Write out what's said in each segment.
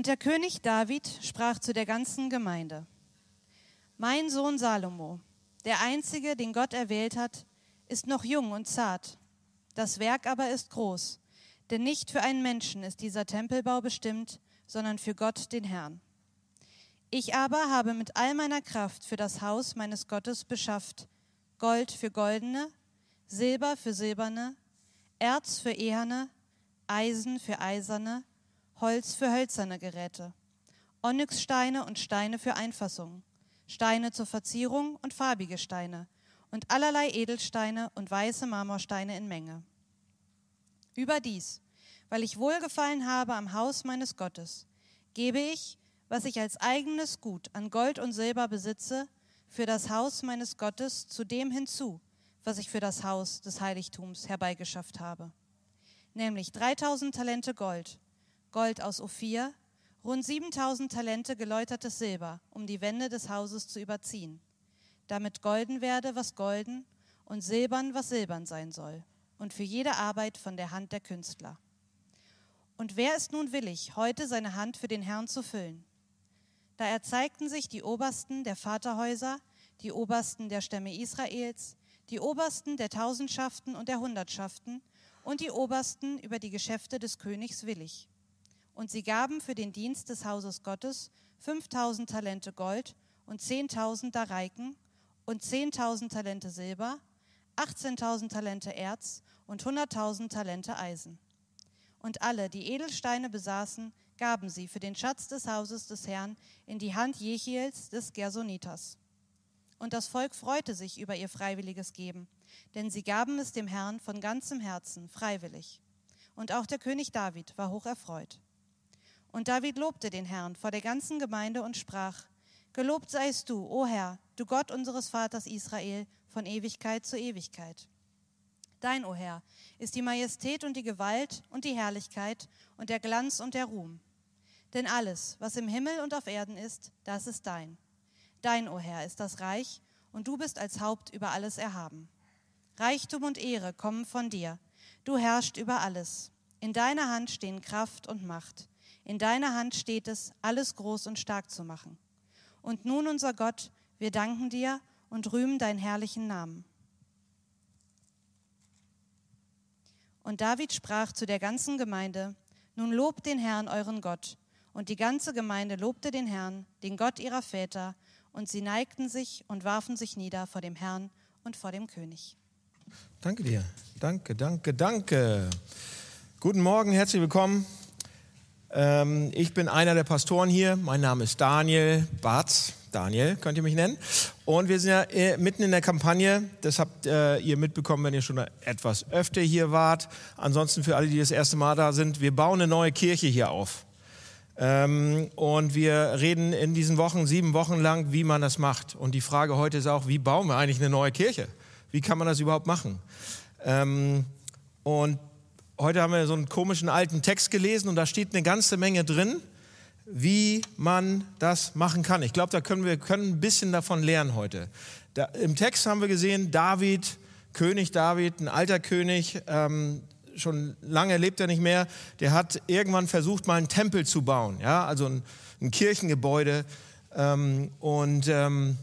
Und der König David sprach zu der ganzen Gemeinde, Mein Sohn Salomo, der einzige, den Gott erwählt hat, ist noch jung und zart. Das Werk aber ist groß, denn nicht für einen Menschen ist dieser Tempelbau bestimmt, sondern für Gott den Herrn. Ich aber habe mit all meiner Kraft für das Haus meines Gottes beschafft Gold für goldene, Silber für silberne, Erz für eherne, Eisen für eiserne, Holz für hölzerne Geräte, Onyxsteine und Steine für Einfassungen, Steine zur Verzierung und farbige Steine und allerlei Edelsteine und weiße Marmorsteine in Menge. Überdies, weil ich wohlgefallen habe am Haus meines Gottes, gebe ich, was ich als eigenes Gut an Gold und Silber besitze, für das Haus meines Gottes zu dem hinzu, was ich für das Haus des Heiligtums herbeigeschafft habe. Nämlich 3000 Talente Gold, Gold aus Ophir, rund 7000 Talente geläutertes Silber, um die Wände des Hauses zu überziehen, damit golden werde, was golden, und silbern, was silbern sein soll, und für jede Arbeit von der Hand der Künstler. Und wer ist nun willig, heute seine Hand für den Herrn zu füllen? Da erzeigten sich die Obersten der Vaterhäuser, die Obersten der Stämme Israels, die Obersten der Tausendschaften und der Hundertschaften und die Obersten über die Geschäfte des Königs willig. Und sie gaben für den Dienst des Hauses Gottes 5000 Talente Gold und 10.000 Dareiken und 10.000 Talente Silber, 18.000 Talente Erz und 100.000 Talente Eisen. Und alle, die Edelsteine besaßen, gaben sie für den Schatz des Hauses des Herrn in die Hand Jechiels des Gersonitas. Und das Volk freute sich über ihr freiwilliges Geben, denn sie gaben es dem Herrn von ganzem Herzen, freiwillig. Und auch der König David war hoch erfreut. Und David lobte den Herrn vor der ganzen Gemeinde und sprach, Gelobt seist du, o Herr, du Gott unseres Vaters Israel, von Ewigkeit zu Ewigkeit. Dein, o Herr, ist die Majestät und die Gewalt und die Herrlichkeit und der Glanz und der Ruhm. Denn alles, was im Himmel und auf Erden ist, das ist dein. Dein, o Herr, ist das Reich, und du bist als Haupt über alles erhaben. Reichtum und Ehre kommen von dir. Du herrschst über alles. In deiner Hand stehen Kraft und Macht. In deiner Hand steht es, alles groß und stark zu machen. Und nun, unser Gott, wir danken dir und rühmen deinen herrlichen Namen. Und David sprach zu der ganzen Gemeinde, nun lobt den Herrn, euren Gott. Und die ganze Gemeinde lobte den Herrn, den Gott ihrer Väter, und sie neigten sich und warfen sich nieder vor dem Herrn und vor dem König. Danke dir. Danke, danke, danke. Guten Morgen, herzlich willkommen. Ähm, ich bin einer der Pastoren hier. Mein Name ist Daniel Barz. Daniel, könnt ihr mich nennen. Und wir sind ja äh, mitten in der Kampagne. Das habt äh, ihr mitbekommen, wenn ihr schon etwas öfter hier wart. Ansonsten für alle, die das erste Mal da sind, wir bauen eine neue Kirche hier auf. Ähm, und wir reden in diesen Wochen, sieben Wochen lang, wie man das macht. Und die Frage heute ist auch, wie bauen wir eigentlich eine neue Kirche? Wie kann man das überhaupt machen? Ähm, und heute haben wir so einen komischen alten Text gelesen und da steht eine ganze Menge drin, wie man das machen kann. Ich glaube, da können wir können ein bisschen davon lernen heute. Da, Im Text haben wir gesehen, David, König David, ein alter König, ähm, schon lange lebt er nicht mehr, der hat irgendwann versucht, mal einen Tempel zu bauen, ja, also ein, ein Kirchengebäude. Ähm, und ähm,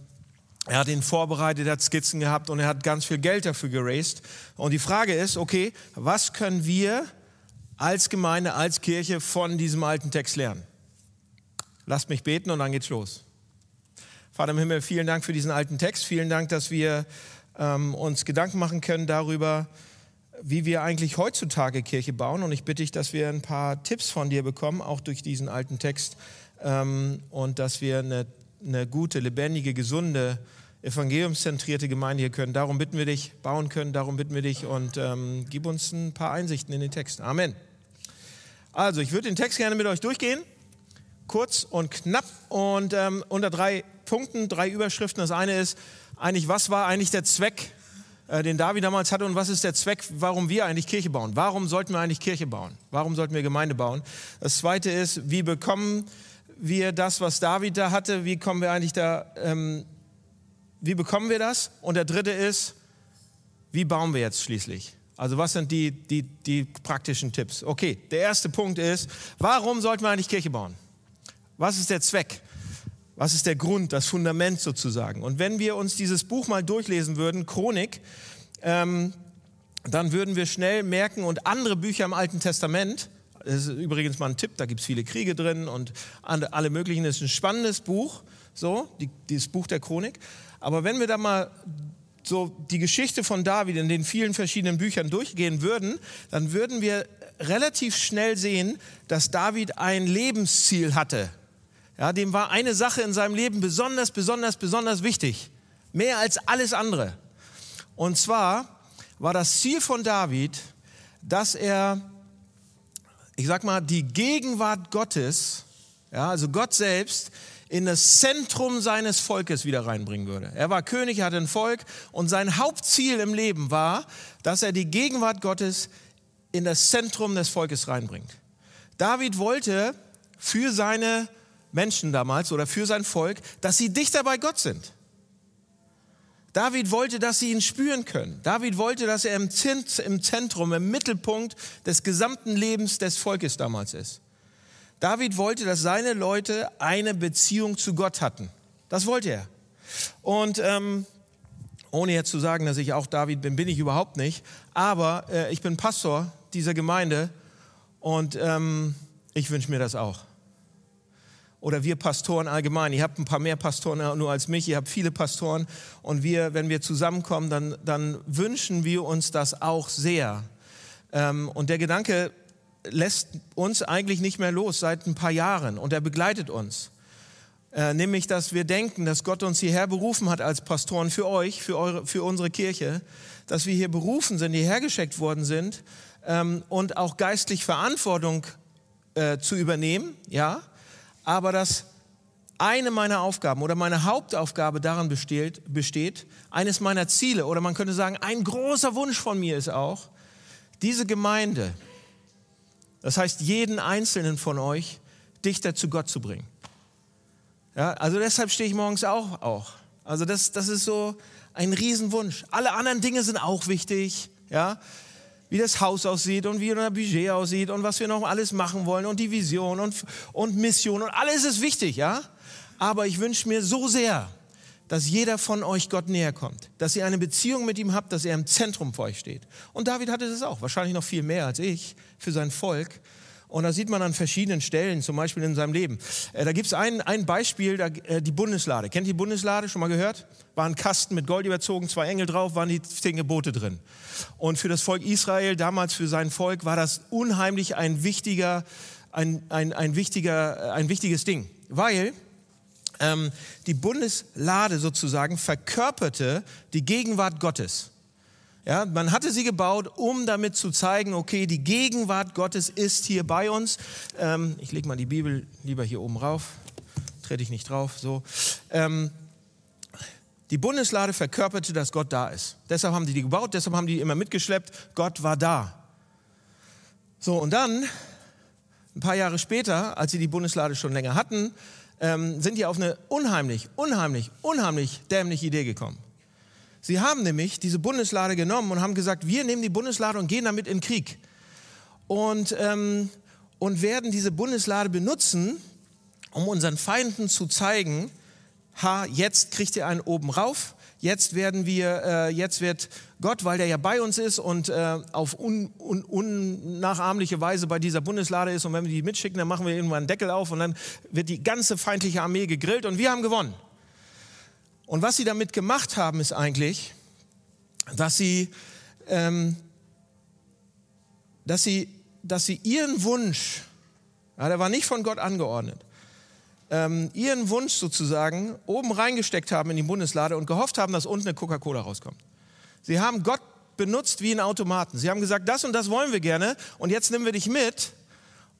er hat ihn vorbereitet, er hat Skizzen gehabt und er hat ganz viel Geld dafür geraced. Und die Frage ist, okay, was können wir als Gemeinde, als Kirche von diesem alten Text lernen? Lasst mich beten und dann geht's los. Vater im Himmel, vielen Dank für diesen alten Text. Vielen Dank, dass wir ähm, uns Gedanken machen können darüber, wie wir eigentlich heutzutage Kirche bauen. Und ich bitte dich, dass wir ein paar Tipps von dir bekommen, auch durch diesen alten Text. Ähm, und dass wir eine, eine gute, lebendige, gesunde, evangeliumszentrierte Gemeinde hier können. Darum bitten wir dich, bauen können, darum bitten wir dich und ähm, gib uns ein paar Einsichten in den Text. Amen. Also, ich würde den Text gerne mit euch durchgehen. Kurz und knapp und ähm, unter drei Punkten, drei Überschriften. Das eine ist eigentlich, was war eigentlich der Zweck äh, den David damals hatte und was ist der Zweck, warum wir eigentlich Kirche bauen? Warum sollten wir eigentlich Kirche bauen? Warum sollten wir Gemeinde bauen? Das zweite ist, wie bekommen wir das, was David da hatte? Wie kommen wir eigentlich da, ähm, wie bekommen wir das? Und der dritte ist, wie bauen wir jetzt schließlich? Also was sind die, die, die praktischen Tipps? Okay, der erste Punkt ist, warum sollten wir eigentlich Kirche bauen? Was ist der Zweck? Was ist der Grund, das Fundament sozusagen? Und wenn wir uns dieses Buch mal durchlesen würden, Chronik, ähm, dann würden wir schnell merken, und andere Bücher im Alten Testament, das ist übrigens mal ein Tipp, da gibt es viele Kriege drin und alle möglichen, das ist ein spannendes Buch, so, die, dieses Buch der Chronik. Aber wenn wir da mal so die Geschichte von David in den vielen verschiedenen Büchern durchgehen würden, dann würden wir relativ schnell sehen, dass David ein Lebensziel hatte. Ja, dem war eine Sache in seinem Leben besonders, besonders, besonders wichtig. Mehr als alles andere. Und zwar war das Ziel von David, dass er, ich sag mal, die Gegenwart Gottes, ja, also Gott selbst, in das Zentrum seines Volkes wieder reinbringen würde. Er war König, er hatte ein Volk und sein Hauptziel im Leben war, dass er die Gegenwart Gottes in das Zentrum des Volkes reinbringt. David wollte für seine Menschen damals oder für sein Volk, dass sie dichter bei Gott sind. David wollte, dass sie ihn spüren können. David wollte, dass er im Zentrum, im Mittelpunkt des gesamten Lebens des Volkes damals ist. David wollte, dass seine Leute eine Beziehung zu Gott hatten. Das wollte er. Und ähm, ohne jetzt zu sagen, dass ich auch David bin, bin ich überhaupt nicht. Aber äh, ich bin Pastor dieser Gemeinde und ähm, ich wünsche mir das auch oder wir Pastoren allgemein. Ihr habt ein paar mehr Pastoren nur als mich, ihr habt viele Pastoren und wir, wenn wir zusammenkommen, dann, dann wünschen wir uns das auch sehr. Ähm, und der Gedanke lässt uns eigentlich nicht mehr los seit ein paar Jahren und er begleitet uns. Äh, nämlich, dass wir denken, dass Gott uns hierher berufen hat als Pastoren für euch, für, eure, für unsere Kirche, dass wir hier berufen sind, hierher geschickt worden sind ähm, und auch geistlich Verantwortung äh, zu übernehmen, ja, aber dass eine meiner Aufgaben oder meine Hauptaufgabe daran besteht, besteht, eines meiner Ziele oder man könnte sagen, ein großer Wunsch von mir ist auch, diese Gemeinde, das heißt jeden einzelnen von euch, dichter zu Gott zu bringen. Ja, also deshalb stehe ich morgens auch. auch. Also das, das ist so ein Riesenwunsch. Alle anderen Dinge sind auch wichtig. Ja, wie das Haus aussieht und wie unser Budget aussieht und was wir noch alles machen wollen und die Vision und, und Mission und alles ist wichtig, ja? Aber ich wünsche mir so sehr, dass jeder von euch Gott näher kommt, dass ihr eine Beziehung mit ihm habt, dass er im Zentrum für euch steht. Und David hatte das auch, wahrscheinlich noch viel mehr als ich für sein Volk. Und da sieht man an verschiedenen Stellen, zum Beispiel in seinem Leben. Äh, da gibt es ein, ein Beispiel, da, äh, die Bundeslade. Kennt ihr die Bundeslade? Schon mal gehört? War ein Kasten mit Gold überzogen, zwei Engel drauf, waren die zehn Gebote drin. Und für das Volk Israel, damals für sein Volk, war das unheimlich ein wichtiger, ein, ein, ein wichtiger, ein wichtiges Ding. Weil ähm, die Bundeslade sozusagen verkörperte die Gegenwart Gottes. Ja, man hatte sie gebaut, um damit zu zeigen, okay, die Gegenwart Gottes ist hier bei uns. Ähm, ich lege mal die Bibel lieber hier oben rauf, trete ich nicht drauf. So. Ähm, die Bundeslade verkörperte, dass Gott da ist. Deshalb haben die die gebaut, deshalb haben die immer mitgeschleppt. Gott war da. So, und dann, ein paar Jahre später, als sie die Bundeslade schon länger hatten, ähm, sind die auf eine unheimlich, unheimlich, unheimlich dämliche Idee gekommen. Sie haben nämlich diese Bundeslade genommen und haben gesagt, wir nehmen die Bundeslade und gehen damit in Krieg. Und, ähm, und werden diese Bundeslade benutzen, um unseren Feinden zu zeigen, ha, jetzt kriegt ihr einen oben rauf, jetzt werden wir, äh, jetzt wird Gott, weil der ja bei uns ist und äh, auf un, un, unnachahmliche Weise bei dieser Bundeslade ist und wenn wir die mitschicken, dann machen wir irgendwann einen Deckel auf und dann wird die ganze feindliche Armee gegrillt und wir haben gewonnen. Und was sie damit gemacht haben, ist eigentlich, dass sie, ähm, dass sie, dass sie ihren Wunsch, ja, der war nicht von Gott angeordnet, ähm, ihren Wunsch sozusagen oben reingesteckt haben in die Bundeslade und gehofft haben, dass unten eine Coca-Cola rauskommt. Sie haben Gott benutzt wie einen Automaten. Sie haben gesagt, das und das wollen wir gerne und jetzt nehmen wir dich mit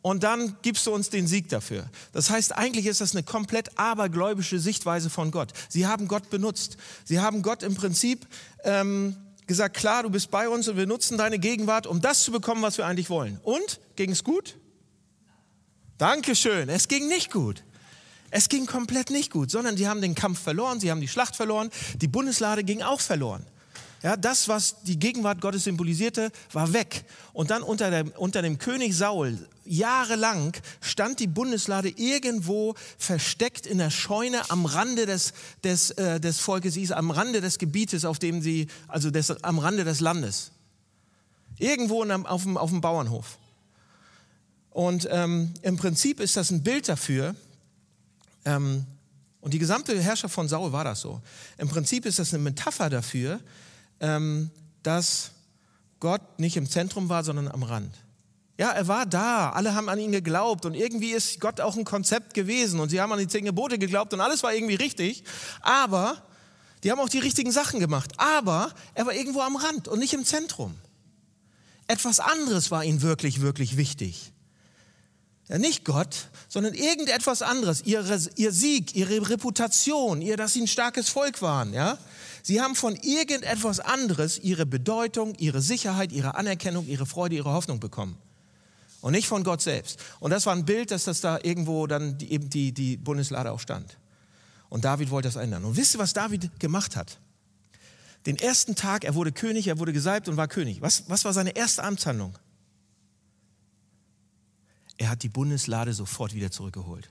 und dann gibst du uns den Sieg dafür. Das heißt, eigentlich ist das eine komplett abergläubische Sichtweise von Gott. Sie haben Gott benutzt. Sie haben Gott im Prinzip ähm, gesagt, klar, du bist bei uns und wir nutzen deine Gegenwart, um das zu bekommen, was wir eigentlich wollen. Und? Ging es gut? Dankeschön. Es ging nicht gut. Es ging komplett nicht gut, sondern sie haben den Kampf verloren, sie haben die Schlacht verloren, die Bundeslade ging auch verloren. Ja, das, was die Gegenwart Gottes symbolisierte, war weg. Und dann unter, der, unter dem König Saul, jahrelang, stand die Bundeslade irgendwo versteckt in der Scheune am Rande des, des, äh, des Volkes Israel, am Rande des Gebietes, auf dem sie, also des, am Rande des Landes. Irgendwo dem, auf, dem, auf dem Bauernhof. Und ähm, im Prinzip ist das ein Bild dafür, ähm, und die gesamte Herrschaft von Saul war das so. Im Prinzip ist das eine Metapher dafür, ähm, dass Gott nicht im Zentrum war, sondern am Rand. Ja, er war da, alle haben an ihn geglaubt und irgendwie ist Gott auch ein Konzept gewesen und sie haben an die zehn Gebote geglaubt und alles war irgendwie richtig, aber die haben auch die richtigen Sachen gemacht, aber er war irgendwo am Rand und nicht im Zentrum. Etwas anderes war ihm wirklich, wirklich wichtig. Ja, nicht Gott, sondern irgendetwas anderes. Ihr, ihr Sieg, ihre Reputation, ihr, dass sie ein starkes Volk waren. Ja? Sie haben von irgendetwas anderes ihre Bedeutung, ihre Sicherheit, ihre Anerkennung, ihre Freude, ihre Hoffnung bekommen. Und nicht von Gott selbst. Und das war ein Bild, dass das da irgendwo dann die, eben die, die Bundeslade auch stand. Und David wollte das ändern. Und wisst ihr, was David gemacht hat? Den ersten Tag, er wurde König, er wurde gesalbt und war König. Was, was war seine erste Amtshandlung? Er hat die Bundeslade sofort wieder zurückgeholt.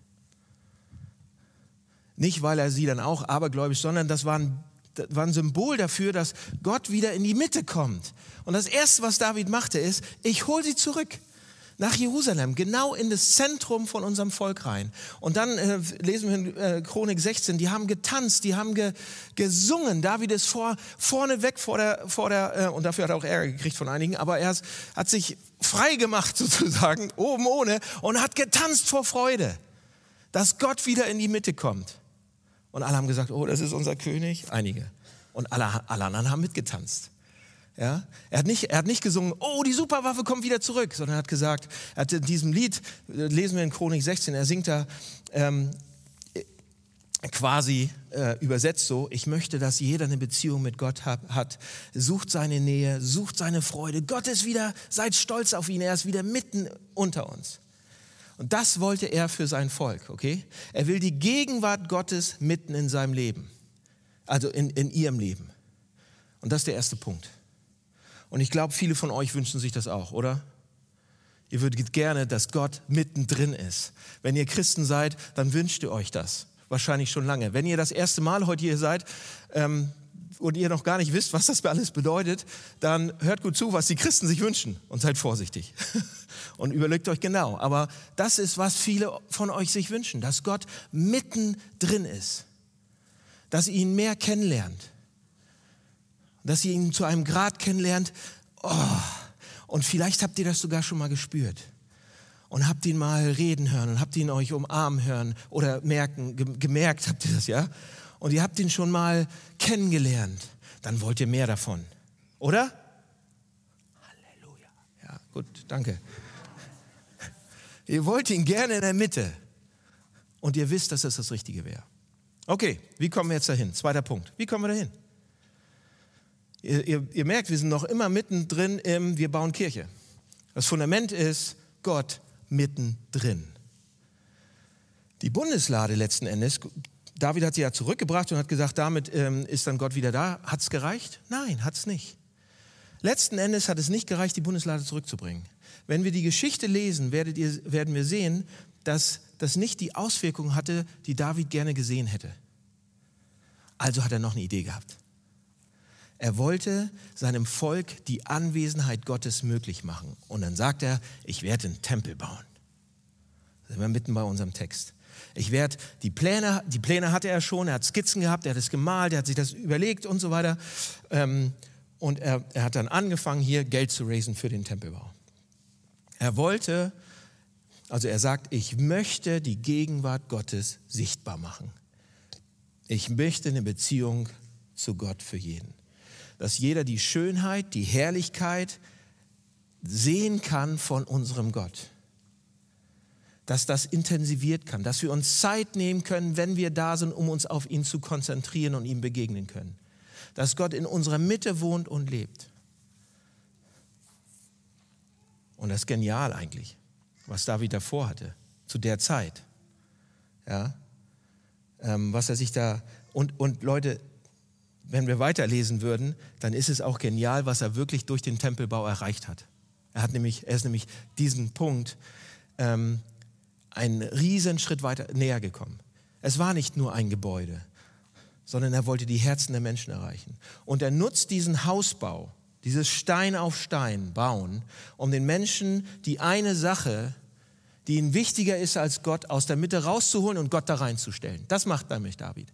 Nicht, weil er sie dann auch abergläubisch, sondern das war ein das war ein Symbol dafür, dass Gott wieder in die Mitte kommt. Und das Erste, was David machte, ist, ich hole sie zurück nach Jerusalem, genau in das Zentrum von unserem Volk rein. Und dann äh, lesen wir in äh, Chronik 16, die haben getanzt, die haben ge, gesungen. David ist vor, vorne weg vor der, vor der äh, und dafür hat er auch Ärger gekriegt von einigen, aber er hat sich frei gemacht sozusagen, oben ohne, und hat getanzt vor Freude, dass Gott wieder in die Mitte kommt. Und alle haben gesagt, oh, das ist unser König. Einige. Und alle, alle anderen haben mitgetanzt. Ja? Er, hat nicht, er hat nicht gesungen, oh, die Superwaffe kommt wieder zurück, sondern er hat gesagt, er hat in diesem Lied, äh, lesen wir in Chronik 16, er singt da ähm, äh, quasi äh, übersetzt so, ich möchte, dass jeder eine Beziehung mit Gott hat, hat, sucht seine Nähe, sucht seine Freude. Gott ist wieder, seid stolz auf ihn, er ist wieder mitten unter uns. Und das wollte er für sein Volk, okay? Er will die Gegenwart Gottes mitten in seinem Leben, also in, in ihrem Leben. Und das ist der erste Punkt. Und ich glaube, viele von euch wünschen sich das auch, oder? Ihr würdet gerne, dass Gott mittendrin ist. Wenn ihr Christen seid, dann wünscht ihr euch das. Wahrscheinlich schon lange. Wenn ihr das erste Mal heute hier seid, ähm, und ihr noch gar nicht wisst, was das alles bedeutet, dann hört gut zu, was die Christen sich wünschen und seid vorsichtig und überlegt euch genau. Aber das ist, was viele von euch sich wünschen, dass Gott mittendrin ist, dass ihr ihn mehr kennenlernt, dass ihr ihn zu einem Grad kennenlernt. Oh, und vielleicht habt ihr das sogar schon mal gespürt und habt ihn mal reden hören und habt ihn euch umarmen hören oder merken, gemerkt habt ihr das, ja? und ihr habt ihn schon mal kennengelernt, dann wollt ihr mehr davon. Oder? Halleluja. Ja, gut, danke. Ihr wollt ihn gerne in der Mitte. Und ihr wisst, dass das das Richtige wäre. Okay, wie kommen wir jetzt dahin? Zweiter Punkt. Wie kommen wir dahin? Ihr, ihr, ihr merkt, wir sind noch immer mittendrin im Wir bauen Kirche. Das Fundament ist Gott mittendrin. Die Bundeslade letzten Endes David hat sie ja zurückgebracht und hat gesagt, damit ähm, ist dann Gott wieder da. Hat es gereicht? Nein, hat es nicht. Letzten Endes hat es nicht gereicht, die Bundeslade zurückzubringen. Wenn wir die Geschichte lesen, werdet ihr, werden wir sehen, dass das nicht die Auswirkungen hatte, die David gerne gesehen hätte. Also hat er noch eine Idee gehabt. Er wollte seinem Volk die Anwesenheit Gottes möglich machen. Und dann sagt er, ich werde einen Tempel bauen. Da sind wir mitten bei unserem Text. Ich werde die Pläne, die Pläne hatte er schon, er hat Skizzen gehabt, er hat es gemalt, er hat sich das überlegt und so weiter. Ähm, und er, er hat dann angefangen, hier Geld zu raisen für den Tempelbau. Er wollte, also er sagt, ich möchte die Gegenwart Gottes sichtbar machen. Ich möchte eine Beziehung zu Gott für jeden. Dass jeder die Schönheit, die Herrlichkeit sehen kann von unserem Gott dass das intensiviert kann, dass wir uns Zeit nehmen können, wenn wir da sind, um uns auf ihn zu konzentrieren und ihm begegnen können. Dass Gott in unserer Mitte wohnt und lebt. Und das ist genial eigentlich, was David davor hatte, zu der Zeit. Ja, ähm, was er sich da, und, und Leute, wenn wir weiterlesen würden, dann ist es auch genial, was er wirklich durch den Tempelbau erreicht hat. Er, hat nämlich, er ist nämlich diesen Punkt ähm, einen riesen Schritt weiter näher gekommen. Es war nicht nur ein Gebäude, sondern er wollte die Herzen der Menschen erreichen. Und er nutzt diesen Hausbau, dieses Stein auf Stein bauen, um den Menschen die eine Sache, die ihnen wichtiger ist als Gott, aus der Mitte rauszuholen und Gott da reinzustellen. Das macht nämlich David.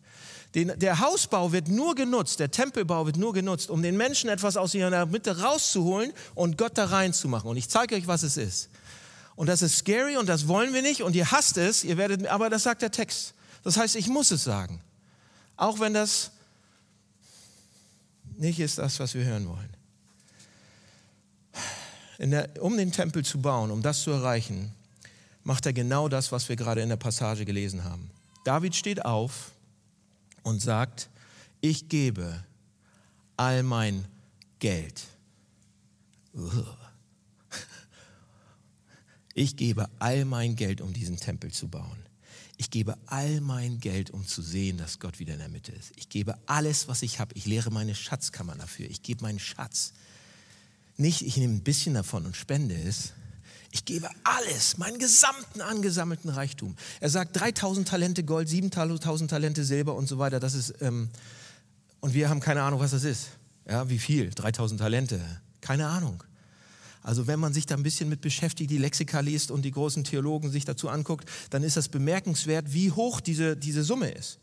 Den, der Hausbau wird nur genutzt, der Tempelbau wird nur genutzt, um den Menschen etwas aus ihrer Mitte rauszuholen und Gott da reinzumachen. Und ich zeige euch, was es ist. Und das ist scary und das wollen wir nicht und ihr hasst es, ihr werdet, aber das sagt der Text. Das heißt, ich muss es sagen. Auch wenn das nicht ist das, was wir hören wollen. Der, um den Tempel zu bauen, um das zu erreichen, macht er genau das, was wir gerade in der Passage gelesen haben. David steht auf und sagt, ich gebe all mein Geld. Ich gebe all mein Geld, um diesen Tempel zu bauen. Ich gebe all mein Geld, um zu sehen, dass Gott wieder in der Mitte ist. Ich gebe alles, was ich habe. Ich leere meine Schatzkammer dafür. Ich gebe meinen Schatz. Nicht, ich nehme ein bisschen davon und spende es. Ich gebe alles, meinen gesamten angesammelten Reichtum. Er sagt 3000 Talente Gold, 7000 Talente Silber und so weiter. Das ist, ähm, und wir haben keine Ahnung, was das ist. Ja, wie viel? 3000 Talente. Keine Ahnung. Also wenn man sich da ein bisschen mit beschäftigt, die Lexika liest und die großen Theologen sich dazu anguckt, dann ist das bemerkenswert, wie hoch diese, diese Summe ist.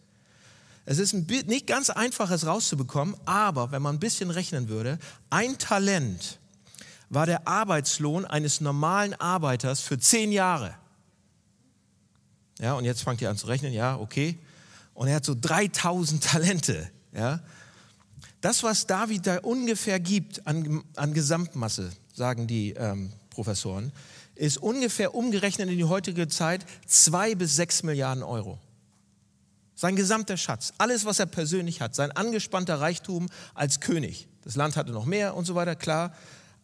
Es ist nicht ganz einfach, es rauszubekommen, aber wenn man ein bisschen rechnen würde, ein Talent war der Arbeitslohn eines normalen Arbeiters für zehn Jahre. Ja, und jetzt fangt ihr an zu rechnen, ja, okay. Und er hat so 3000 Talente, ja. Das, was David da ungefähr gibt an, an Gesamtmasse, sagen die ähm, Professoren, ist ungefähr umgerechnet in die heutige Zeit zwei bis sechs Milliarden Euro. Sein gesamter Schatz, alles, was er persönlich hat, sein angespannter Reichtum als König. Das Land hatte noch mehr und so weiter, klar.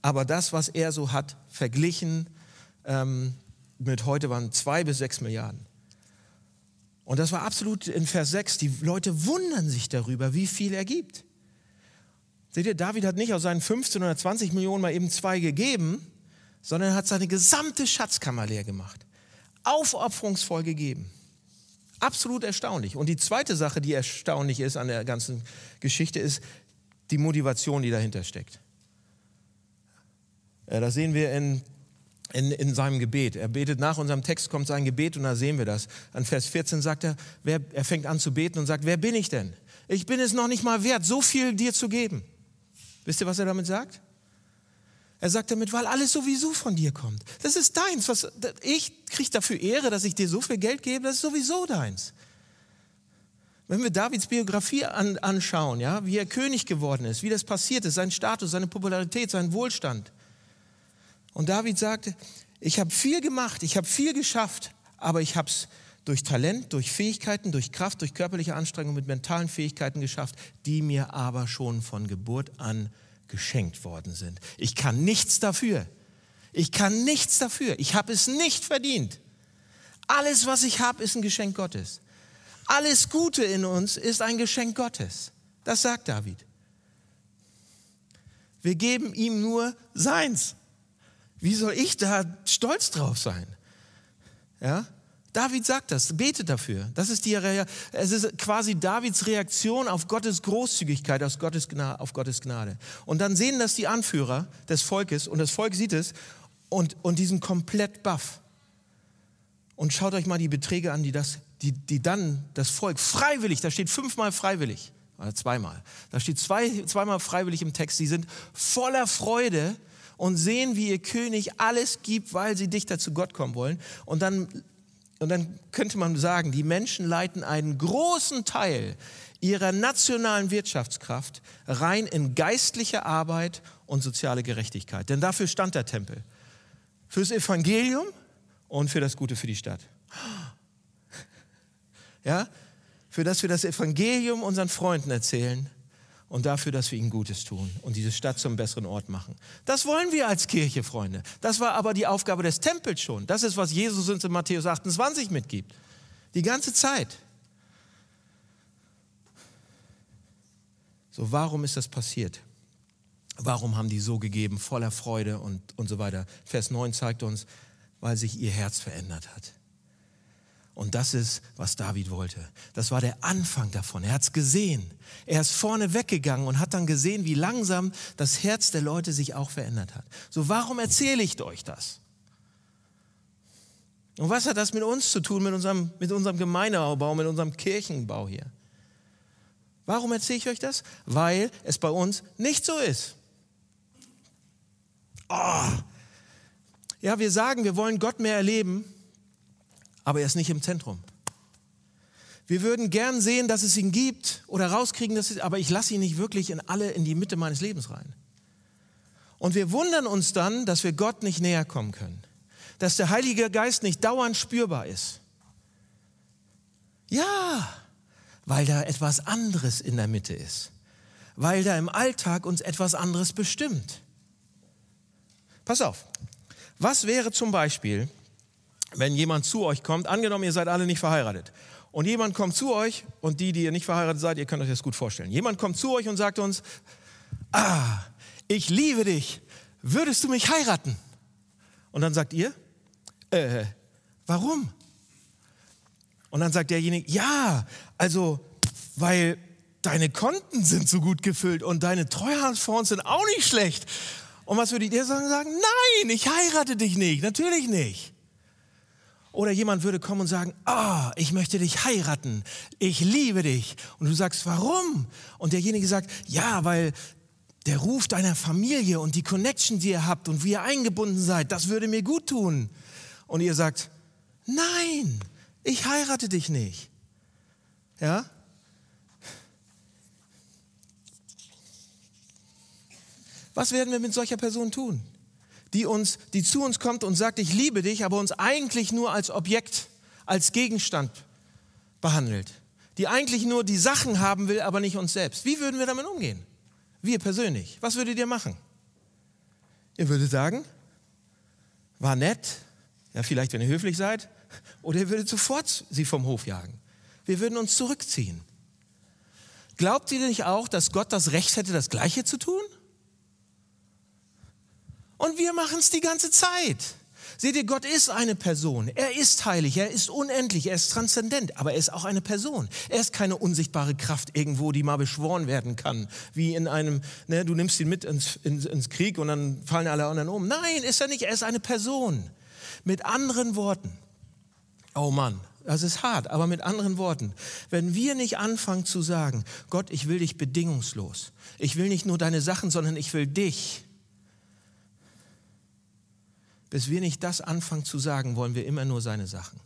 Aber das, was er so hat, verglichen ähm, mit heute, waren zwei bis sechs Milliarden. Und das war absolut in Vers 6. Die Leute wundern sich darüber, wie viel er gibt. Seht ihr, David hat nicht aus seinen 15 oder 20 Millionen mal eben zwei gegeben, sondern er hat seine gesamte Schatzkammer leer gemacht. Aufopferungsvoll gegeben. Absolut erstaunlich. Und die zweite Sache, die erstaunlich ist an der ganzen Geschichte, ist die Motivation, die dahinter steckt. Ja, das sehen wir in, in, in seinem Gebet. Er betet nach unserem Text, kommt sein Gebet und da sehen wir das. An Vers 14 sagt er, wer, er fängt an zu beten und sagt, wer bin ich denn? Ich bin es noch nicht mal wert, so viel dir zu geben. Wisst ihr, was er damit sagt? Er sagt damit, weil alles sowieso von dir kommt. Das ist deins. Was, ich kriege dafür Ehre, dass ich dir so viel Geld gebe, das ist sowieso deins. Wenn wir Davids Biografie an, anschauen, ja, wie er König geworden ist, wie das passiert ist, sein Status, seine Popularität, sein Wohlstand. Und David sagte, ich habe viel gemacht, ich habe viel geschafft, aber ich habe es durch Talent, durch Fähigkeiten, durch Kraft, durch körperliche Anstrengung mit mentalen Fähigkeiten geschafft, die mir aber schon von Geburt an geschenkt worden sind. Ich kann nichts dafür. Ich kann nichts dafür. Ich habe es nicht verdient. Alles, was ich habe, ist ein Geschenk Gottes. Alles Gute in uns ist ein Geschenk Gottes. Das sagt David. Wir geben ihm nur seins. Wie soll ich da stolz drauf sein? Ja? David sagt das, betet dafür. Das ist die, es ist quasi Davids Reaktion auf Gottes Großzügigkeit, auf Gottes, Gnade, auf Gottes Gnade. Und dann sehen das die Anführer des Volkes und das Volk sieht es und, und die sind komplett baff. Und schaut euch mal die Beträge an, die, das, die, die dann das Volk freiwillig, da steht fünfmal freiwillig, oder zweimal, da steht zwei, zweimal freiwillig im Text, sie sind voller Freude und sehen, wie ihr König alles gibt, weil sie dichter zu Gott kommen wollen. Und dann und dann könnte man sagen, die Menschen leiten einen großen Teil ihrer nationalen Wirtschaftskraft rein in geistliche Arbeit und soziale Gerechtigkeit. Denn dafür stand der Tempel. Fürs Evangelium und für das Gute für die Stadt. Ja? Für das wir das Evangelium unseren Freunden erzählen und dafür, dass wir ihnen Gutes tun und diese Stadt zum besseren Ort machen. Das wollen wir als Kirche, Freunde. Das war aber die Aufgabe des Tempels schon. Das ist, was Jesus uns in Matthäus 28 mitgibt. Die ganze Zeit. So, warum ist das passiert? Warum haben die so gegeben, voller Freude und, und so weiter? Vers 9 zeigt uns, weil sich ihr Herz verändert hat. Und das ist, was David wollte. Das war der Anfang davon. Er hat es gesehen. Er ist vorne weggegangen und hat dann gesehen, wie langsam das Herz der Leute sich auch verändert hat. So, warum erzähle ich euch das? Und was hat das mit uns zu tun, mit unserem, mit unserem Gemeindeaubau, mit unserem Kirchenbau hier? Warum erzähle ich euch das? Weil es bei uns nicht so ist. Oh. Ja, wir sagen, wir wollen Gott mehr erleben, aber er ist nicht im Zentrum. Wir würden gern sehen, dass es ihn gibt oder rauskriegen, dass es, aber ich lasse ihn nicht wirklich in alle in die Mitte meines Lebens rein. Und wir wundern uns dann, dass wir Gott nicht näher kommen können, dass der Heilige Geist nicht dauernd spürbar ist. Ja, weil da etwas anderes in der Mitte ist, weil da im Alltag uns etwas anderes bestimmt. Pass auf, was wäre zum Beispiel, wenn jemand zu euch kommt, angenommen, ihr seid alle nicht verheiratet, und jemand kommt zu euch, und die, die ihr nicht verheiratet seid, ihr könnt euch das gut vorstellen. Jemand kommt zu euch und sagt uns, ah, ich liebe dich, würdest du mich heiraten? Und dann sagt ihr, äh, warum? Und dann sagt derjenige, ja, also, weil deine Konten sind so gut gefüllt und deine Treuhandfonds sind auch nicht schlecht. Und was würdet ihr sagen? Sagen, nein, ich heirate dich nicht, natürlich nicht. Oder jemand würde kommen und sagen, oh, ich möchte dich heiraten, ich liebe dich. Und du sagst, warum? Und derjenige sagt, ja, weil der Ruf deiner Familie und die Connection, die ihr habt und wie ihr eingebunden seid, das würde mir gut tun. Und ihr sagt, nein, ich heirate dich nicht. Ja? Was werden wir mit solcher Person tun? Die, uns, die zu uns kommt und sagt, ich liebe dich, aber uns eigentlich nur als Objekt, als Gegenstand behandelt. Die eigentlich nur die Sachen haben will, aber nicht uns selbst. Wie würden wir damit umgehen? Wir persönlich. Was würdet ihr machen? Ihr würdet sagen, war nett, ja vielleicht, wenn ihr höflich seid, oder ihr würdet sofort sie vom Hof jagen. Wir würden uns zurückziehen. Glaubt ihr nicht auch, dass Gott das Recht hätte, das Gleiche zu tun? Und wir machen es die ganze Zeit. Seht ihr, Gott ist eine Person. Er ist heilig, er ist unendlich, er ist transzendent, aber er ist auch eine Person. Er ist keine unsichtbare Kraft irgendwo, die mal beschworen werden kann, wie in einem, ne, du nimmst ihn mit ins, ins, ins Krieg und dann fallen alle anderen um. Nein, ist er nicht, er ist eine Person. Mit anderen Worten, oh Mann, das ist hart, aber mit anderen Worten, wenn wir nicht anfangen zu sagen, Gott, ich will dich bedingungslos, ich will nicht nur deine Sachen, sondern ich will dich, bis wir nicht das anfangen zu sagen, wollen wir immer nur seine Sachen.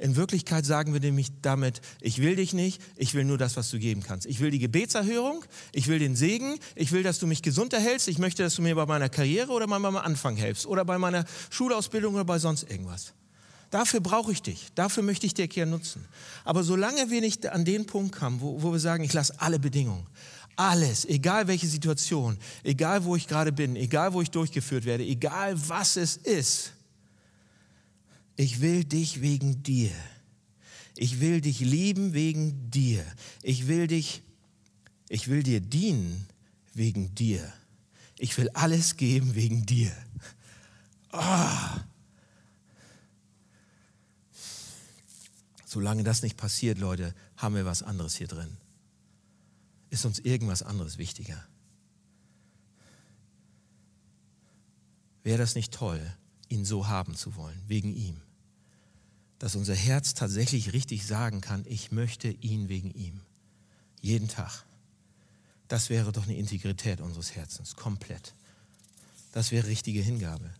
In Wirklichkeit sagen wir nämlich damit, ich will dich nicht, ich will nur das, was du geben kannst. Ich will die Gebetserhörung, ich will den Segen, ich will, dass du mich gesund erhältst, ich möchte, dass du mir bei meiner Karriere oder bei meinem Anfang helfst oder bei meiner Schulausbildung oder bei sonst irgendwas. Dafür brauche ich dich, dafür möchte ich dir gerne nutzen. Aber solange wir nicht an den Punkt kommen, wo, wo wir sagen, ich lasse alle Bedingungen, alles, egal welche Situation, egal wo ich gerade bin, egal wo ich durchgeführt werde, egal was es ist. Ich will dich wegen dir. Ich will dich lieben wegen dir. Ich will dich, ich will dir dienen wegen dir. Ich will alles geben wegen dir. Oh. Solange das nicht passiert, Leute, haben wir was anderes hier drin ist uns irgendwas anderes wichtiger. Wäre das nicht toll, ihn so haben zu wollen, wegen ihm? Dass unser Herz tatsächlich richtig sagen kann, ich möchte ihn wegen ihm. Jeden Tag. Das wäre doch eine Integrität unseres Herzens, komplett. Das wäre richtige Hingabe.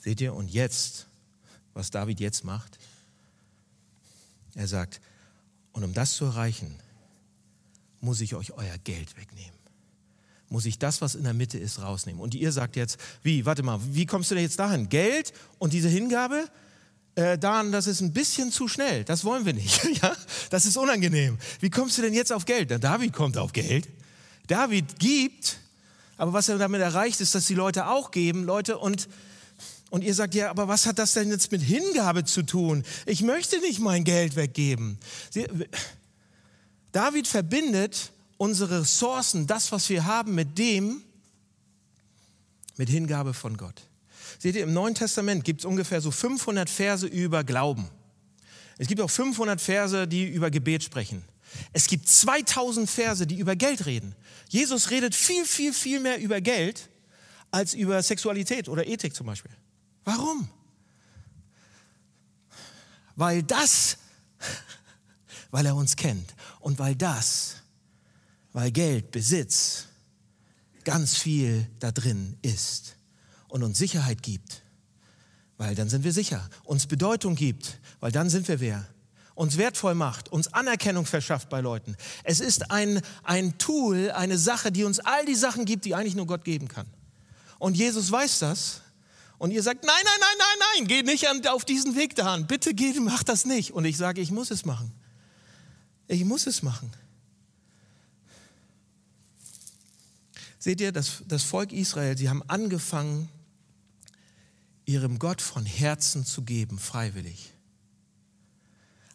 Seht ihr, und jetzt, was David jetzt macht, er sagt, und um das zu erreichen, muss ich euch euer Geld wegnehmen. Muss ich das, was in der Mitte ist, rausnehmen. Und ihr sagt jetzt, wie, warte mal, wie kommst du denn jetzt dahin? Geld und diese Hingabe? Äh, daran, das ist ein bisschen zu schnell. Das wollen wir nicht. ja? Das ist unangenehm. Wie kommst du denn jetzt auf Geld? Na, David kommt auf Geld. David gibt, aber was er damit erreicht, ist, dass die Leute auch geben, Leute, und und ihr sagt, ja, aber was hat das denn jetzt mit Hingabe zu tun? Ich möchte nicht mein Geld weggeben. David verbindet unsere Ressourcen, das, was wir haben, mit dem, mit Hingabe von Gott. Seht ihr, im Neuen Testament gibt es ungefähr so 500 Verse über Glauben. Es gibt auch 500 Verse, die über Gebet sprechen. Es gibt 2000 Verse, die über Geld reden. Jesus redet viel, viel, viel mehr über Geld als über Sexualität oder Ethik zum Beispiel. Warum? Weil das, weil er uns kennt und weil das, weil Geld, Besitz, ganz viel da drin ist und uns Sicherheit gibt, weil dann sind wir sicher, uns Bedeutung gibt, weil dann sind wir wer, uns wertvoll macht, uns Anerkennung verschafft bei Leuten. Es ist ein, ein Tool, eine Sache, die uns all die Sachen gibt, die eigentlich nur Gott geben kann. Und Jesus weiß das. Und ihr sagt, nein, nein, nein, nein, nein, geh nicht auf diesen Weg da an. Bitte geh, mach das nicht. Und ich sage, ich muss es machen. Ich muss es machen. Seht ihr, das, das Volk Israel, sie haben angefangen, ihrem Gott von Herzen zu geben, freiwillig.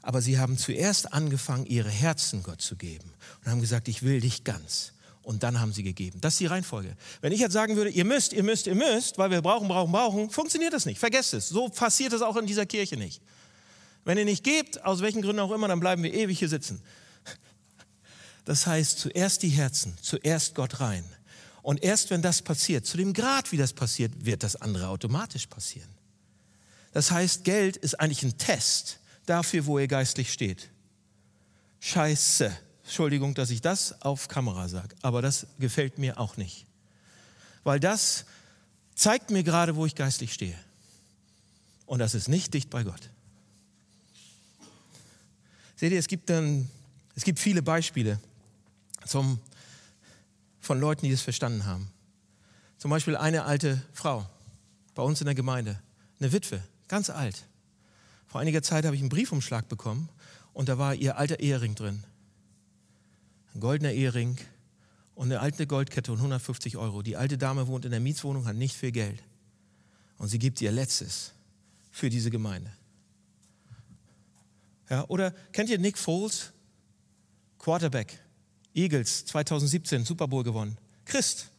Aber sie haben zuerst angefangen, ihre Herzen Gott zu geben und haben gesagt, ich will dich ganz. Und dann haben sie gegeben. Das ist die Reihenfolge. Wenn ich jetzt sagen würde, ihr müsst, ihr müsst, ihr müsst, weil wir brauchen, brauchen, brauchen, funktioniert das nicht. Vergesst es. So passiert es auch in dieser Kirche nicht. Wenn ihr nicht gebt, aus welchen Gründen auch immer, dann bleiben wir ewig hier sitzen. Das heißt, zuerst die Herzen, zuerst Gott rein. Und erst wenn das passiert, zu dem Grad, wie das passiert, wird das andere automatisch passieren. Das heißt, Geld ist eigentlich ein Test dafür, wo ihr geistlich steht. Scheiße. Entschuldigung, dass ich das auf Kamera sage, aber das gefällt mir auch nicht. Weil das zeigt mir gerade, wo ich geistlich stehe. Und das ist nicht dicht bei Gott. Seht ihr, es gibt, dann, es gibt viele Beispiele zum, von Leuten, die das verstanden haben. Zum Beispiel eine alte Frau bei uns in der Gemeinde, eine Witwe, ganz alt. Vor einiger Zeit habe ich einen Briefumschlag bekommen und da war ihr alter Ehering drin. Ein goldener Ehering und eine alte Goldkette und 150 Euro. Die alte Dame wohnt in der Mietswohnung, hat nicht viel Geld. Und sie gibt ihr Letztes für diese Gemeinde. Ja, oder kennt ihr Nick Foles? Quarterback. Eagles 2017 Super Bowl gewonnen. Christ.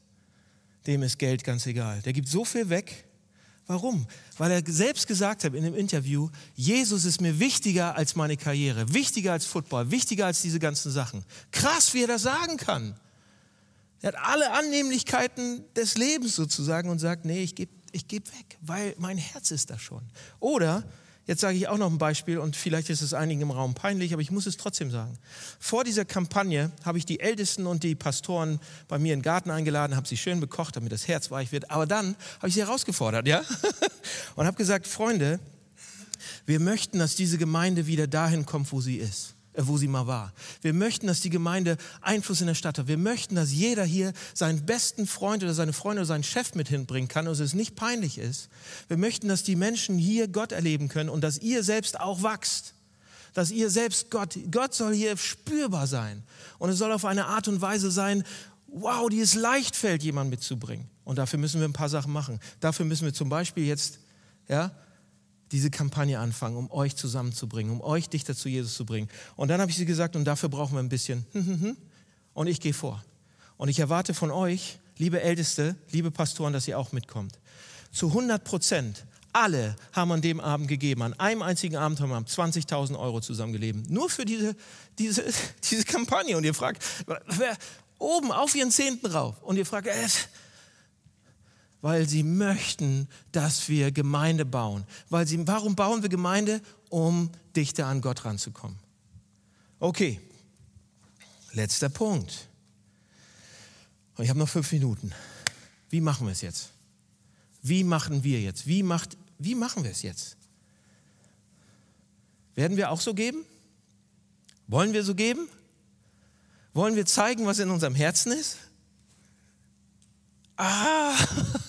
Dem ist Geld ganz egal. Der gibt so viel weg Warum? Weil er selbst gesagt hat in dem Interview, Jesus ist mir wichtiger als meine Karriere, wichtiger als Football, wichtiger als diese ganzen Sachen. Krass, wie er das sagen kann. Er hat alle Annehmlichkeiten des Lebens sozusagen und sagt, nee, ich gebe ich geb weg, weil mein Herz ist da schon. Oder Jetzt sage ich auch noch ein Beispiel und vielleicht ist es einigen im Raum peinlich, aber ich muss es trotzdem sagen. Vor dieser Kampagne habe ich die Ältesten und die Pastoren bei mir in den Garten eingeladen, habe sie schön bekocht, damit das Herz weich wird. Aber dann habe ich sie herausgefordert, ja? Und habe gesagt, Freunde, wir möchten, dass diese Gemeinde wieder dahin kommt, wo sie ist. Äh, wo sie mal war. Wir möchten, dass die Gemeinde Einfluss in der Stadt hat. Wir möchten, dass jeder hier seinen besten Freund oder seine Freunde oder seinen Chef mit hinbringen kann und es nicht peinlich ist. Wir möchten, dass die Menschen hier Gott erleben können und dass ihr selbst auch wachst. Dass ihr selbst Gott, Gott soll hier spürbar sein. Und es soll auf eine Art und Weise sein, wow, die es leicht fällt, jemanden mitzubringen. Und dafür müssen wir ein paar Sachen machen. Dafür müssen wir zum Beispiel jetzt, ja, diese Kampagne anfangen, um euch zusammenzubringen, um euch dichter zu Jesus zu bringen. Und dann habe ich sie gesagt, und dafür brauchen wir ein bisschen. Und ich gehe vor. Und ich erwarte von euch, liebe Älteste, liebe Pastoren, dass ihr auch mitkommt. Zu 100 Prozent, alle haben an dem Abend gegeben. An einem einzigen Abend haben wir 20.000 Euro zusammengegeben. Nur für diese, diese, diese Kampagne. Und ihr fragt, wer, oben auf ihren Zehnten rauf. Und ihr fragt, äh, weil sie möchten, dass wir Gemeinde bauen. Weil sie, warum bauen wir Gemeinde? Um dichter an Gott ranzukommen. Okay, letzter Punkt. Und ich habe noch fünf Minuten. Wie machen wir es jetzt? Wie machen wir jetzt? Wie, macht, wie machen wir es jetzt? Werden wir auch so geben? Wollen wir so geben? Wollen wir zeigen, was in unserem Herzen ist? Ah,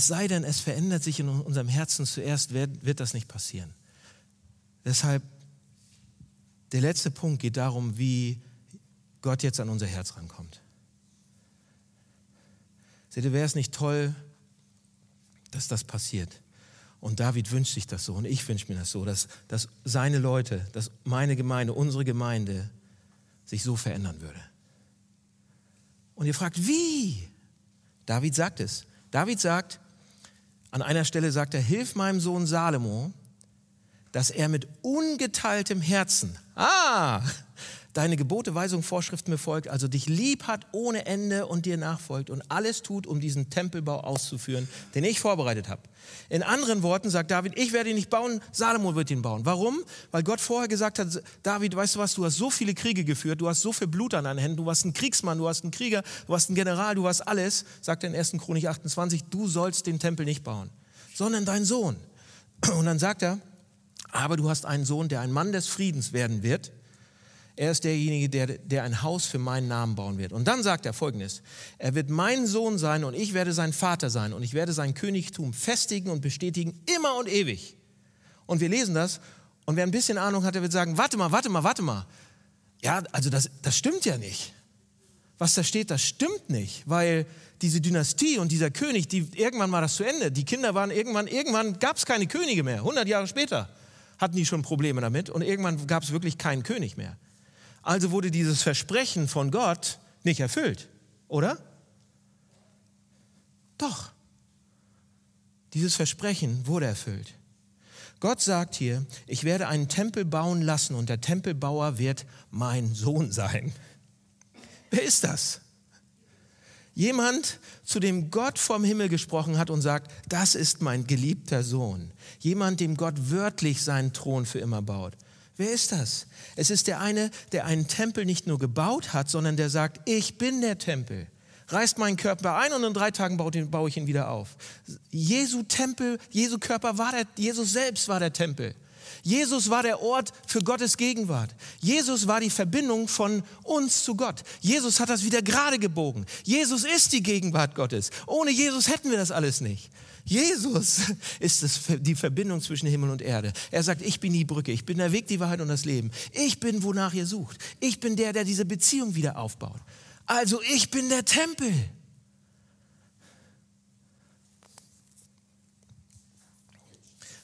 es sei denn, es verändert sich in unserem Herzen zuerst, wird, das nicht passieren. Deshalb, der letzte Punkt geht darum, wie Gott jetzt an unser Herz rankommt. Seht ihr, wäre es nicht toll, dass das passiert? Und David wünscht sich das so und ich wünsche mir das so, dass, dass seine Leute, dass meine Gemeinde, unsere Gemeinde sich so verändern würde. Und ihr fragt, wie? David sagt es. David sagt, an einer Stelle sagt er, hilf meinem Sohn Salomo, dass er mit ungeteiltem Herzen, ah, deine Gebote, Weisungen, Vorschriften befolgt, also dich lieb hat ohne Ende und dir nachfolgt und alles tut, um diesen Tempelbau auszuführen, den ich vorbereitet habe. In anderen Worten sagt David, ich werde ihn nicht bauen, Salomo wird ihn bauen. Warum? Weil Gott vorher gesagt hat, David, weißt du was, du hast so viele Kriege geführt, du hast so viel Blut an deinen Händen, du warst ein Kriegsmann, du warst ein Krieger, du warst ein General, du warst alles, sagt er in 1. Chronik 28, du sollst den Tempel nicht bauen, sondern dein Sohn. Und dann sagt er, aber du hast einen Sohn, der ein Mann des Friedens werden wird, er ist derjenige, der, der ein Haus für meinen Namen bauen wird. Und dann sagt er folgendes, er wird mein Sohn sein und ich werde sein Vater sein und ich werde sein Königtum festigen und bestätigen immer und ewig. Und wir lesen das und wer ein bisschen Ahnung hat, der wird sagen, warte mal, warte mal, warte mal. Ja, also das, das stimmt ja nicht. Was da steht, das stimmt nicht, weil diese Dynastie und dieser König, die, irgendwann war das zu Ende. Die Kinder waren irgendwann, irgendwann gab es keine Könige mehr. 100 Jahre später hatten die schon Probleme damit und irgendwann gab es wirklich keinen König mehr. Also wurde dieses Versprechen von Gott nicht erfüllt, oder? Doch. Dieses Versprechen wurde erfüllt. Gott sagt hier, ich werde einen Tempel bauen lassen und der Tempelbauer wird mein Sohn sein. Wer ist das? Jemand, zu dem Gott vom Himmel gesprochen hat und sagt, das ist mein geliebter Sohn. Jemand, dem Gott wörtlich seinen Thron für immer baut. Wer ist das? Es ist der eine, der einen Tempel nicht nur gebaut hat, sondern der sagt, ich bin der Tempel. Reißt meinen Körper ein und in drei Tagen baue ich ihn wieder auf. Jesu Tempel, Jesu Körper war der, Jesus selbst war der Tempel. Jesus war der Ort für Gottes Gegenwart. Jesus war die Verbindung von uns zu Gott. Jesus hat das wieder gerade gebogen. Jesus ist die Gegenwart Gottes. Ohne Jesus hätten wir das alles nicht. Jesus ist es, die Verbindung zwischen Himmel und Erde. Er sagt, ich bin die Brücke, ich bin der Weg, die Wahrheit und das Leben. Ich bin, wonach ihr sucht. Ich bin der, der diese Beziehung wieder aufbaut. Also ich bin der Tempel.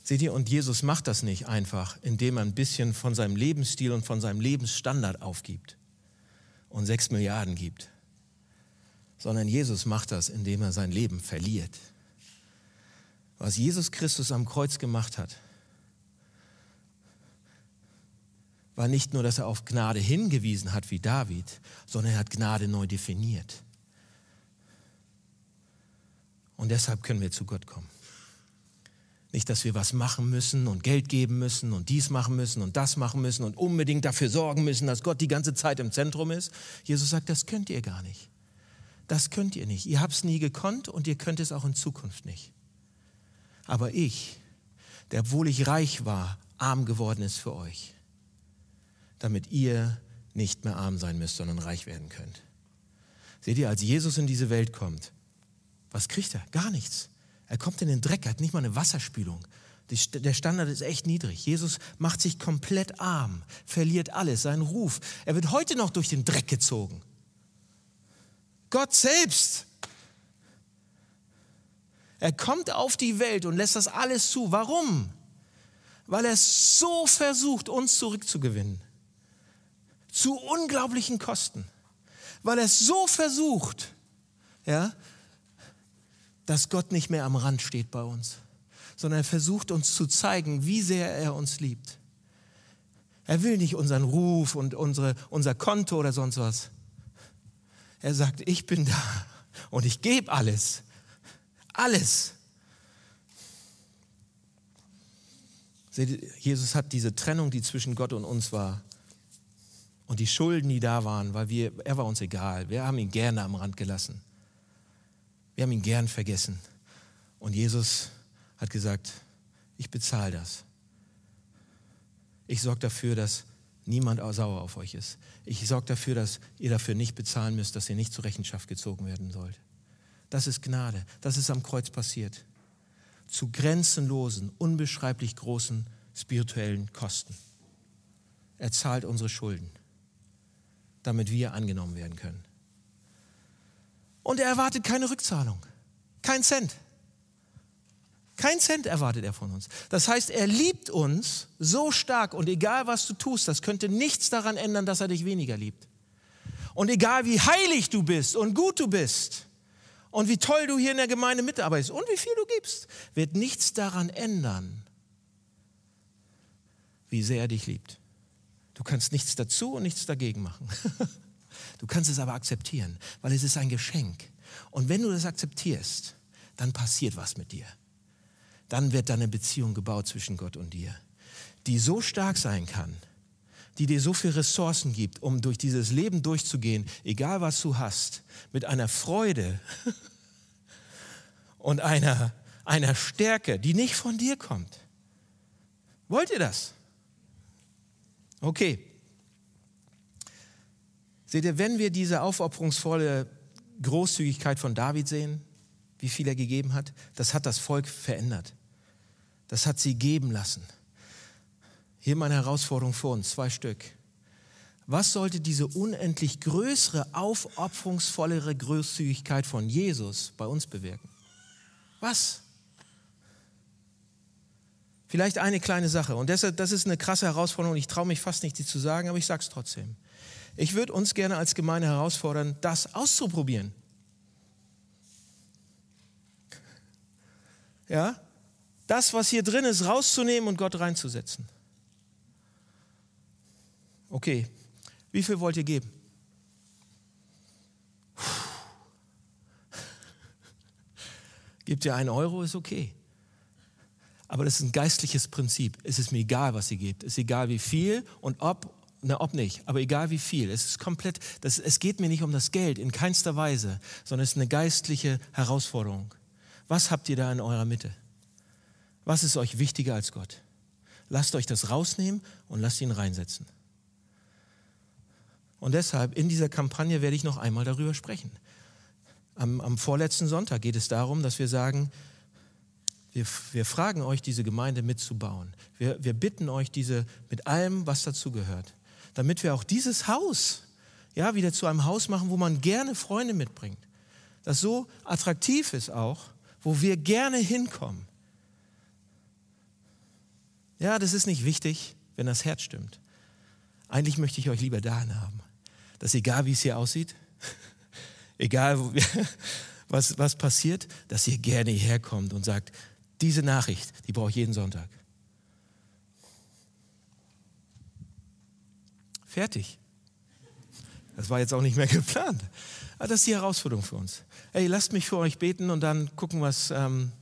Seht ihr, und Jesus macht das nicht einfach, indem er ein bisschen von seinem Lebensstil und von seinem Lebensstandard aufgibt und sechs Milliarden gibt, sondern Jesus macht das, indem er sein Leben verliert was Jesus Christus am Kreuz gemacht hat, war nicht nur, dass er auf Gnade hingewiesen hat wie David, sondern er hat Gnade neu definiert. Und deshalb können wir zu Gott kommen. Nicht, dass wir was machen müssen und Geld geben müssen und dies machen müssen und das machen müssen und unbedingt dafür sorgen müssen, dass Gott die ganze Zeit im Zentrum ist. Jesus sagt, das könnt ihr gar nicht. Das könnt ihr nicht. Ihr habt es nie gekonnt und ihr könnt es auch in Zukunft nicht. Aber ich, der obwohl ich reich war, arm geworden ist für euch, damit ihr nicht mehr arm sein müsst, sondern reich werden könnt. Seht ihr, als Jesus in diese Welt kommt, was kriegt er? Gar nichts. Er kommt in den Dreck, hat nicht mal eine Wasserspülung. Der Standard ist echt niedrig. Jesus macht sich komplett arm, verliert alles, seinen Ruf. Er wird heute noch durch den Dreck gezogen. Gott selbst er kommt auf die Welt und lässt das alles zu. Warum? Weil er so versucht, uns zurückzugewinnen. Zu unglaublichen Kosten. Weil er so versucht, ja, dass Gott nicht mehr am Rand steht bei uns, sondern er versucht uns zu zeigen, wie sehr er uns liebt. Er will nicht unseren Ruf und unsere, unser Konto oder sonst was. Er sagt, ich bin da und ich gebe alles. Alles. Jesus hat diese Trennung, die zwischen Gott und uns war, und die Schulden, die da waren, weil wir, er war uns egal. Wir haben ihn gerne am Rand gelassen. Wir haben ihn gern vergessen. Und Jesus hat gesagt, ich bezahle das. Ich sorge dafür, dass niemand sauer auf euch ist. Ich sorge dafür, dass ihr dafür nicht bezahlen müsst, dass ihr nicht zur Rechenschaft gezogen werden sollt. Das ist Gnade. Das ist am Kreuz passiert. Zu grenzenlosen, unbeschreiblich großen spirituellen Kosten. Er zahlt unsere Schulden, damit wir angenommen werden können. Und er erwartet keine Rückzahlung. Kein Cent. Kein Cent erwartet er von uns. Das heißt, er liebt uns so stark und egal was du tust, das könnte nichts daran ändern, dass er dich weniger liebt. Und egal wie heilig du bist und gut du bist und wie toll du hier in der Gemeinde mitarbeitest und wie viel du gibst, wird nichts daran ändern, wie sehr er dich liebt. Du kannst nichts dazu und nichts dagegen machen. Du kannst es aber akzeptieren, weil es ist ein Geschenk. Und wenn du das akzeptierst, dann passiert was mit dir. Dann wird deine Beziehung gebaut zwischen Gott und dir, die so stark sein kann, die dir so viele Ressourcen gibt, um durch dieses Leben durchzugehen, egal was du hast, mit einer Freude und einer, einer Stärke, die nicht von dir kommt. Wollt ihr das? Okay. Seht ihr, wenn wir diese aufopferungsvolle Großzügigkeit von David sehen, wie viel er gegeben hat, das hat das Volk verändert. Das hat sie geben lassen. Hier meine Herausforderung vor uns, zwei Stück. Was sollte diese unendlich größere, aufopferungsvollere Großzügigkeit von Jesus bei uns bewirken? Was? Vielleicht eine kleine Sache. Und deshalb, das ist eine krasse Herausforderung. Ich traue mich fast nicht, die zu sagen, aber ich sage es trotzdem. Ich würde uns gerne als Gemeinde herausfordern, das auszuprobieren. Ja? Das, was hier drin ist, rauszunehmen und Gott reinzusetzen. Okay, wie viel wollt ihr geben? Gebt ihr einen Euro, ist okay. Aber das ist ein geistliches Prinzip. Es ist mir egal, was ihr gebt. Es ist egal, wie viel und ob, na, ob nicht, aber egal wie viel. Es ist komplett, das, es geht mir nicht um das Geld in keinster Weise, sondern es ist eine geistliche Herausforderung. Was habt ihr da in eurer Mitte? Was ist euch wichtiger als Gott? Lasst euch das rausnehmen und lasst ihn reinsetzen. Und deshalb in dieser Kampagne werde ich noch einmal darüber sprechen. Am, am vorletzten Sonntag geht es darum, dass wir sagen, wir, wir fragen euch, diese Gemeinde mitzubauen. Wir, wir bitten euch, diese mit allem, was dazu gehört, damit wir auch dieses Haus ja, wieder zu einem Haus machen, wo man gerne Freunde mitbringt. Das so attraktiv ist auch, wo wir gerne hinkommen. Ja, das ist nicht wichtig, wenn das Herz stimmt. Eigentlich möchte ich euch lieber dahin haben dass egal wie es hier aussieht, egal was, was passiert, dass ihr gerne hierher kommt und sagt, diese Nachricht, die brauche ich jeden Sonntag. Fertig. Das war jetzt auch nicht mehr geplant. Aber das ist die Herausforderung für uns. Ey, lasst mich für euch beten und dann gucken, was ähm,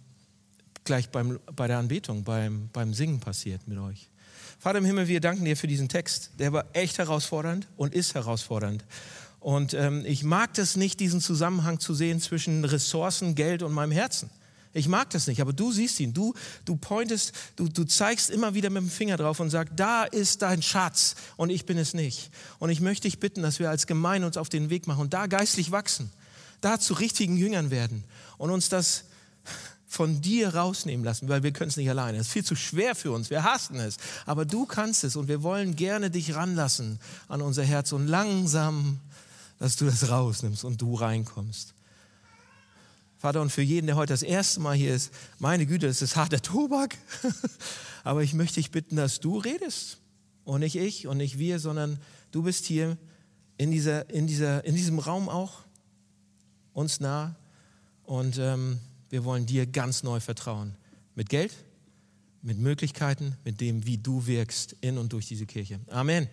gleich beim, bei der Anbetung, beim, beim Singen passiert mit euch. Vater im Himmel, wir danken dir für diesen Text. Der war echt herausfordernd und ist herausfordernd. Und ähm, ich mag das nicht, diesen Zusammenhang zu sehen zwischen Ressourcen, Geld und meinem Herzen. Ich mag das nicht, aber du siehst ihn. Du, du pointest, du, du zeigst immer wieder mit dem Finger drauf und sagst, da ist dein Schatz und ich bin es nicht. Und ich möchte dich bitten, dass wir als Gemeinde uns auf den Weg machen und da geistlich wachsen, da zu richtigen Jüngern werden und uns das von dir rausnehmen lassen, weil wir können es nicht alleine. Es ist viel zu schwer für uns. Wir hassen es. Aber du kannst es und wir wollen gerne dich ranlassen an unser Herz und langsam, dass du das rausnimmst und du reinkommst. Vater, und für jeden, der heute das erste Mal hier ist, meine Güte, das ist harter Tobak. Aber ich möchte dich bitten, dass du redest. Und nicht ich und nicht wir, sondern du bist hier in, dieser, in, dieser, in diesem Raum auch uns nah. Und ähm, wir wollen dir ganz neu vertrauen. Mit Geld, mit Möglichkeiten, mit dem, wie du wirkst in und durch diese Kirche. Amen.